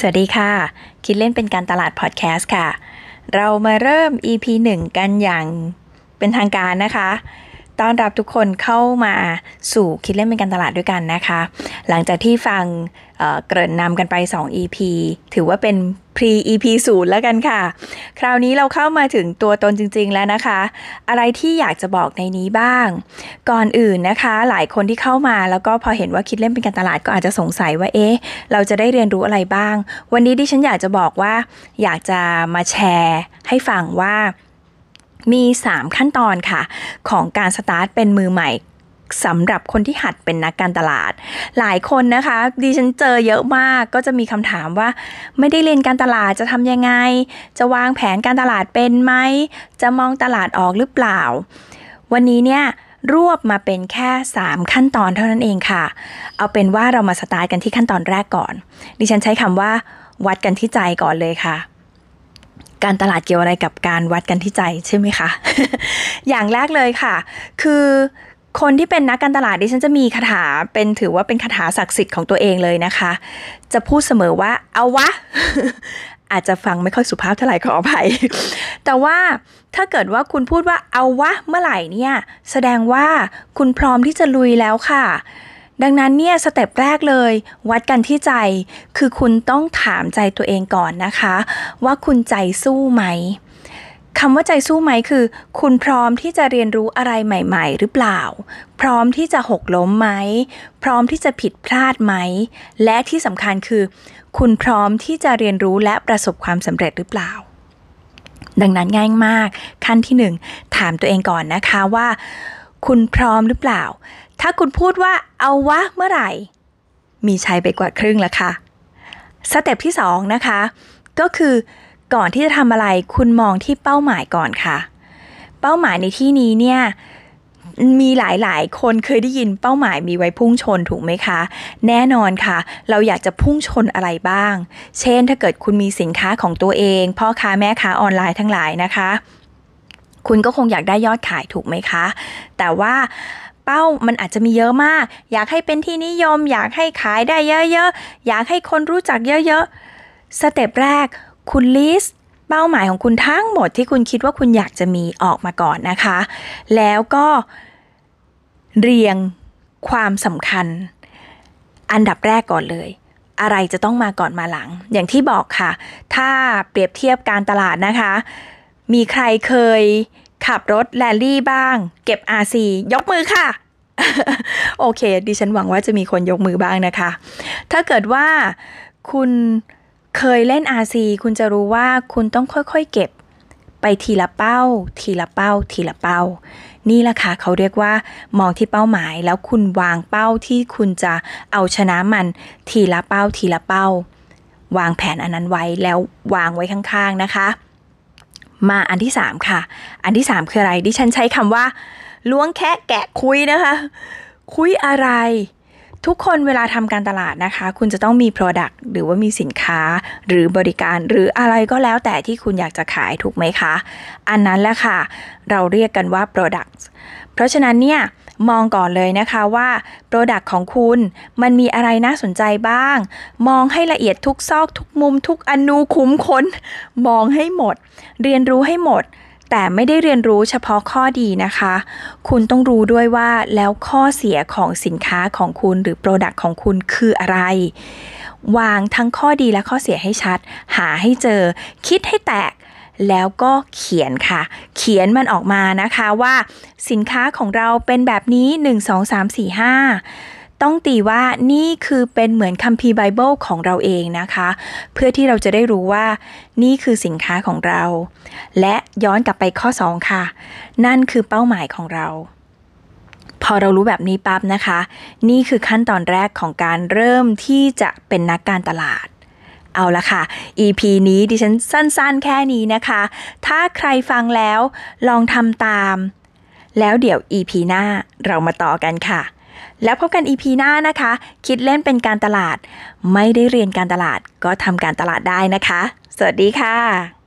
สวัสดีค่ะ คิดเล่นเป็นการตลาดพอดแคสต์ค่ะ เรามาเริ่ม EP 1 กันอย่างเป็นทางการนะคะ ต้อนรับทุกคนเข้ามาสู่คิดเล่นเป็นการตลาดด้วยกันนะคะ หลังจากที่ฟังเเกริ่นนำกันไป 2 EP ถือว่าเป็น pre EP ศูนย์แล้วกันค่ะ คราวนี้เราเข้ามาถึงตัวตนจริง ๆ แล้วนะคะ อะไรที่อยากจะบอกในนี้บ้าง ก่อนอื่นนะคะ หลายคนที่เข้ามาแล้วก็พอเห็นว่าคิดเล่นเป็นการตลาดก็อาจจะสงสัยว่าเอ๊ะเราจะได้เรียนรู้อะไรบ้าง วันนี้ดิฉันอยากจะบอกว่า อยากจะมาแชร์ให้ฟังว่า มี 3 ขั้นตอนค่ะ ของการสตาร์ทเป็นมือใหม่สำหรับคนที่หัดเป็นนักการตลาด หลายคนนะคะ ดิฉันเจอเยอะมากก็จะมีคำถามว่า ไม่ได้เรียนการตลาดจะทำยังไง จะวางแผนการตลาดเป็นไหม จะมองตลาดออกหรือเปล่า วันนี้เนี่ยรวบมาเป็นแค่ 3 ขั้นตอนเท่านั้นเองค่ะ เอาเป็นว่าเรามาสตาร์ทกันที่ขั้นตอนแรกก่อน ดิฉันใช้คำว่า วัดกันที่ใจก่อนเลยค่ะ การตลาดเกี่ยวอะไรกับการวัดกันที่ใจใช่ไหมคะ อย่างแรกเลยค่ะ คือคนที่เป็นนักการตลาดดิฉันจะมีคาถาเป็นถือว่าเป็นคาถาศักดิ์สิทธิ์ของตัวเองเลยนะคะ จะพูดเสมอว่าเอาวะ อาจจะฟังไม่ค่อยสุภาพเท่าไหร่ขออภัย แต่ว่าถ้าเกิดว่าคุณพูดว่าเอาวะเมื่อไหร่เนี่ย แสดงว่าคุณพร้อมที่จะลุยแล้วค่ะ ดังนั้นเนี่ยสเต็ปแรกเลย วัดกันที่ใจ คือคุณต้องถามใจตัวเองก่อนนะคะ ว่าคุณใจสู้ไหมคำว่าใจสู้ไหมคือ คุณพร้อมที่จะเรียนรู้อะไรใหม่ ๆ หรือเปล่า พร้อมที่จะหกล้มไหม พร้อมที่จะผิดพลาดไหม และที่สำคัญคือ คุณพร้อมที่จะเรียนรู้และประสบความสำเร็จหรือเปล่า ดังนั้นง่ายมาก ขั้นที่หนึ่งถามตัวเองก่อนนะคะว่า คุณพร้อมหรือเปล่า ถ้าคุณพูดว่าเอาวะเมื่อไหร่ มีชัยไปกว่าครึ่งแล้วค่ะ สเต็ปที่สองนะคะ ก็คือก่อนที่จะทำอะไรคุณมองที่เป้าหมายก่อนค่ะ เป้าหมายในที่นี้เนี่ยมีหลายๆ คนเคยได้ยินเป้าหมายมีไว้พุ่งชนถูกไหมคะ แน่นอนค่ะ เราอยากจะพุ่งชนอะไรบ้าง เช่นถ้าเกิดคุณมีสินค้าของตัวเอง พ่อค้าแม่ค้าออนไลน์ทั้งหลายนะคะ คุณก็คงอยากได้ยอดขายถูกไหมคะ แต่ว่า เป้ามันอาจจะมีเยอะมาก อยากให้เป็นที่นิยม อยากให้ขายได้เยอะๆ อยากให้คนรู้จักเยอะๆ step แรก คุณ list เป้าหมายของคุณทั้งหมดที่คุณคิดว่าคุณอยากจะมีออกมาก่อนนะคะ แล้วก็เรียงความสำคัญ อันดับแรกก่อนเลย อะไรจะต้องมาก่อนมาหลัง อย่างที่บอกค่ะ ถ้าเปรียบเทียบการตลาดนะคะ มีใครเคย ขับรถแลลี่บ้าง เก็บ RC ยกมือค่ะ โอเค ดิฉันหวังว่าจะมีคนยกมือบ้างนะคะ ถ้าเกิดว่าคุณเคยเล่น RC คุณจะรู้ว่าคุณต้องค่อยๆเก็บไปทีละเป้า ทีละเป้า ทีละเป้า นี่แหละค่ะเขาเรียกว่ามองที่เป้าหมายแล้วคุณวางเป้าที่คุณจะเอาชนะมัน ทีละเป้า ทีละเป้า วางแผนอันนั้นไว้แล้ววางไว้ข้างๆนะคะ มาอันที่ 3 ค่ะ อันที่ 3 คืออะไร ดิฉันใช้คำว่าล้วงแคะแกะคุยนะคะ คุยอะไร ทุกคนเวลาทำการตลาดนะคะ คุณจะต้องมี Product หรือว่ามีสินค้าหรือบริการหรืออะไรก็แล้วแต่ที่คุณอยากจะขายถูกไหมคะ อันนั้นแหละค่ะ เราเรียกกันว่า Product เพราะฉะนั้นเนี่ยมองก่อนเลยนะคะว่า Product ของคุณมันมีอะไรน่าสนใจบ้าง มองให้ละเอียดทุกซอกทุกมุมทุกอนูคุ้มค้น มองให้หมด เรียนรู้ให้หมด แต่ไม่ได้เรียนรู้เฉพาะข้อดีนะคะ คุณต้องรู้ด้วยว่าแล้วข้อเสียของสินค้าของคุณหรือ Product ของคุณคืออะไร วางทั้งข้อดีและข้อเสียให้ชัด หาให้เจอ คิดให้แตกแล้วก็เขียนค่ะ เขียนมันออกมานะคะว่า สินค้าของเราเป็นแบบนี้ 1 2 3 4 5 ต้องตีว่านี่คือเป็นเหมือนคัมภีร์ไบเบิลของเราเองนะคะ เพื่อที่เราจะได้รู้ว่านี่คือสินค้าของเรา และย้อนกลับไปข้อ 2 ค่ะ นั่นคือเป้าหมายของเรา พอเรารู้แบบนี้ปั๊บนะคะ นี่คือขั้นตอนแรกของการเริ่มที่จะเป็นนักการตลาดเอาละค่ะ EP นี้ดิฉันสั้นๆ แค่นี้นะคะ ถ้าใครฟังแล้วลองทำตาม แล้วเดี๋ยว EP หน้าเรามาต่อกันค่ะ แล้วพบกัน EP หน้านะคะ คิดเล่นเป็นการตลาด ไม่ได้เรียนการตลาดก็ทำการตลาดได้นะคะ สวัสดีค่ะ